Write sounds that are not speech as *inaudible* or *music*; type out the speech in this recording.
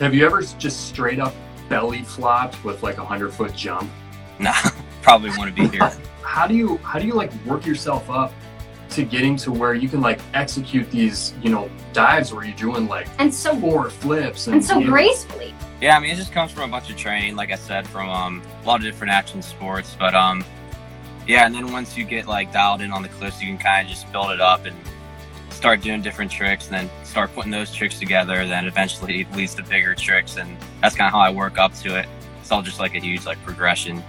Have you ever just straight up belly flopped with like a hundred foot jump? Nah, *laughs* probably want to be *laughs* here. how do you how do you like work yourself up to getting to where you can like execute these you know dives where you're doing like and so four flips and, and so you know, gracefully. Yeah, I mean, it just comes from a bunch of training, like I said, from um, a lot of different action sports. But um, yeah, and then once you get like dialed in on the cliffs, you can kind of just build it up and start doing different tricks, and then start putting those tricks together. Then eventually it leads to bigger tricks, and that's kind of how I work up to it. It's all just like a huge like progression.